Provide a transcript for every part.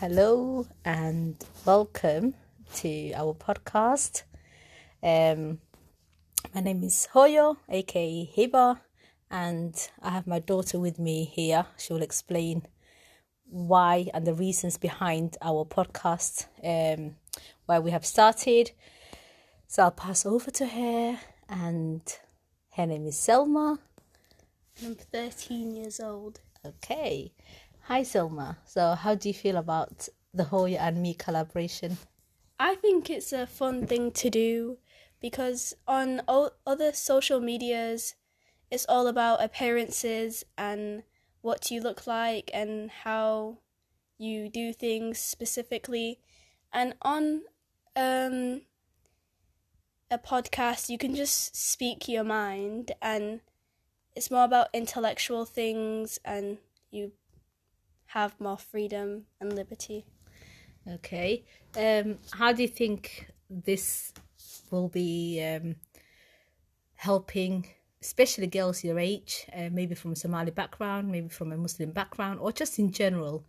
Hello and welcome to our podcast. Um, my name is Hoyo, aka Hiba, and I have my daughter with me here. She will explain why and the reasons behind our podcast, um, why we have started. So I'll pass over to her, and her name is Selma. I'm 13 years old. Okay. Hi, Silma. So, how do you feel about the Hoya and me collaboration? I think it's a fun thing to do because on other social medias, it's all about appearances and what you look like and how you do things specifically. And on um, a podcast, you can just speak your mind, and it's more about intellectual things, and you have more freedom and liberty. Okay. Um, how do you think this will be um, helping, especially girls your age, uh, maybe from a Somali background, maybe from a Muslim background, or just in general?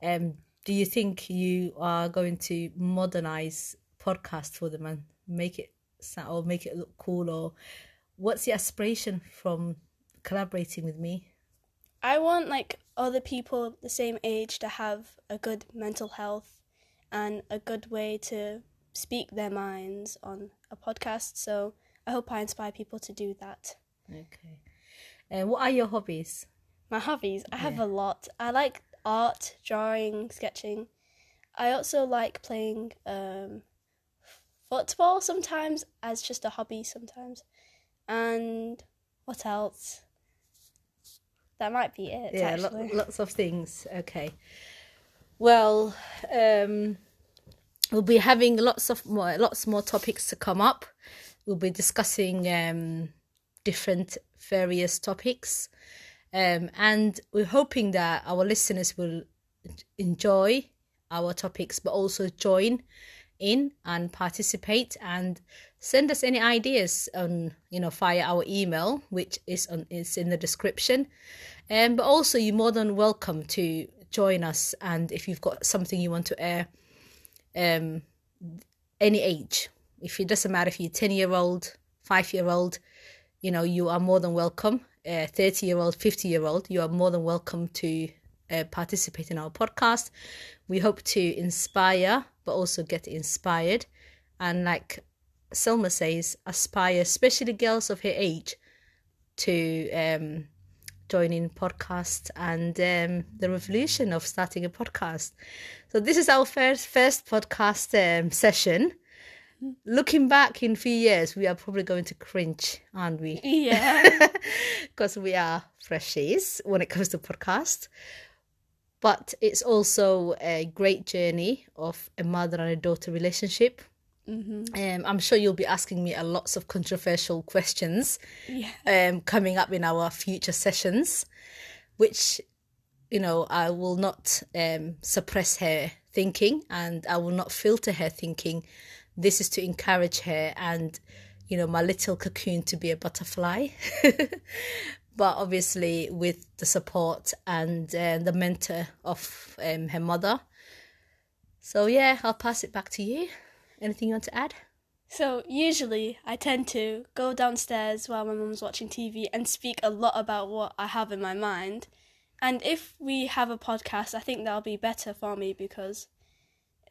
Um, do you think you are going to modernize podcast for them and make it sound or make it look cool, or what's your aspiration from collaborating with me? I want like other people the same age to have a good mental health and a good way to speak their minds on a podcast. So I hope I inspire people to do that. Okay. And what are your hobbies? My hobbies, I have a lot. I like art, drawing, sketching. I also like playing um, football sometimes as just a hobby sometimes. And what else? That might be it. yeah lo- lots of things. Okay. Well um we'll be having lots of more lots more topics to come up. We'll be discussing um different various topics. Um and we're hoping that our listeners will enjoy our topics but also join in and participate and send us any ideas on you know via our email which is on is in the description. Um, but also you're more than welcome to join us and if you've got something you want to air um any age. If it doesn't matter if you're 10 year old 5 year old you know you are more than welcome. Uh, 30 year old 50 year old you are more than welcome to uh, participate in our podcast. We hope to inspire but also get inspired and like selma says aspire especially girls of her age to um join in podcast and um, the revolution of starting a podcast so this is our first first podcast um, session looking back in a few years we are probably going to cringe aren't we Yeah. because we are freshies when it comes to podcast. But it's also a great journey of a mother and a daughter relationship. Um, I'm sure you'll be asking me a lots of controversial questions yeah. um, coming up in our future sessions, which you know I will not um, suppress her thinking and I will not filter her thinking. This is to encourage her and you know my little cocoon to be a butterfly. but obviously with the support and uh, the mentor of um, her mother. So yeah, I'll pass it back to you. Anything you want to add? So usually I tend to go downstairs while my mum's watching TV and speak a lot about what I have in my mind. And if we have a podcast, I think that'll be better for me because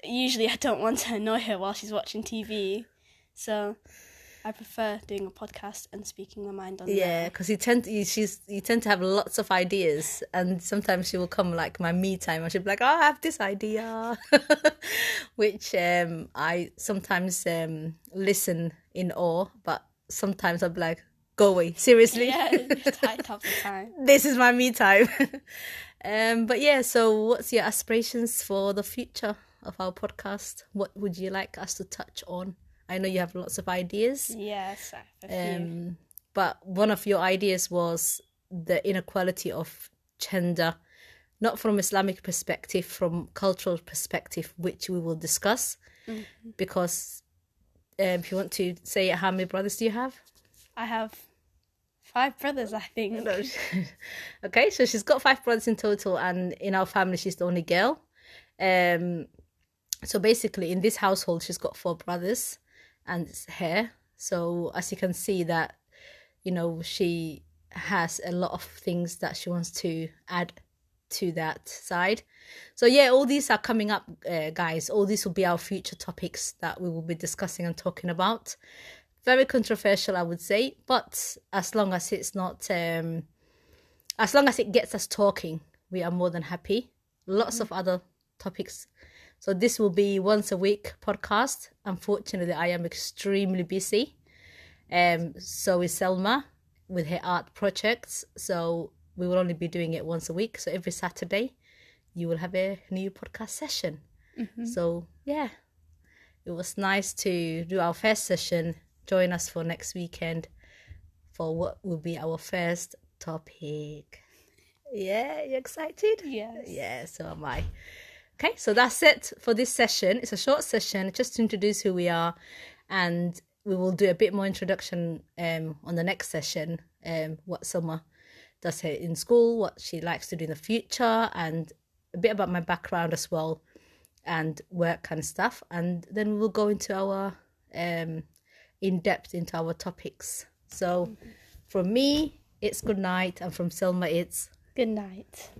usually I don't want to annoy her while she's watching TV. So I prefer doing a podcast and speaking my mind on Yeah, because you tend to, you, she's you tend to have lots of ideas, and sometimes she will come like my me time, and she'll be like, "Oh, I have this idea," which um, I sometimes um, listen in awe, but sometimes I'll be like, "Go away, seriously." Yeah, tight the time. this is my me time. um, but yeah, so what's your aspirations for the future of our podcast? What would you like us to touch on? I know you have lots of ideas. Yes, I have a few. Um, but one of your ideas was the inequality of gender, not from Islamic perspective, from cultural perspective, which we will discuss. Because um, if you want to say how many brothers do you have? I have five brothers, I think. okay, so she's got five brothers in total, and in our family, she's the only girl. Um, so basically, in this household, she's got four brothers and hair. So as you can see, that you know she has a lot of things that she wants to add to that side. So yeah, all these are coming up, uh, guys. All these will be our future topics that we will be discussing and talking about. Very controversial, I would say, but as long as it's not, um, as long as it gets us talking, we are more than happy. Lots of other topics. So this will be once a week podcast. Unfortunately, I am extremely busy. Um, so is Selma with her art projects. So we will only be doing it once a week. So every Saturday, you will have a new podcast session. So yeah, it was nice to do our first session. Join us for next weekend for what will be our first topic. Yeah, you excited? Yes. Yeah, so am I. Okay, so that's it for this session. It's a short session just to introduce who we are, and we will do a bit more introduction um, on the next session. Um, what Summer does here in school, what she likes to do in the future, and a bit about my background as well, and work and stuff. And then we'll go into our um, in depth into our topics. So, from me, it's good night, and from Selma, it's Good night.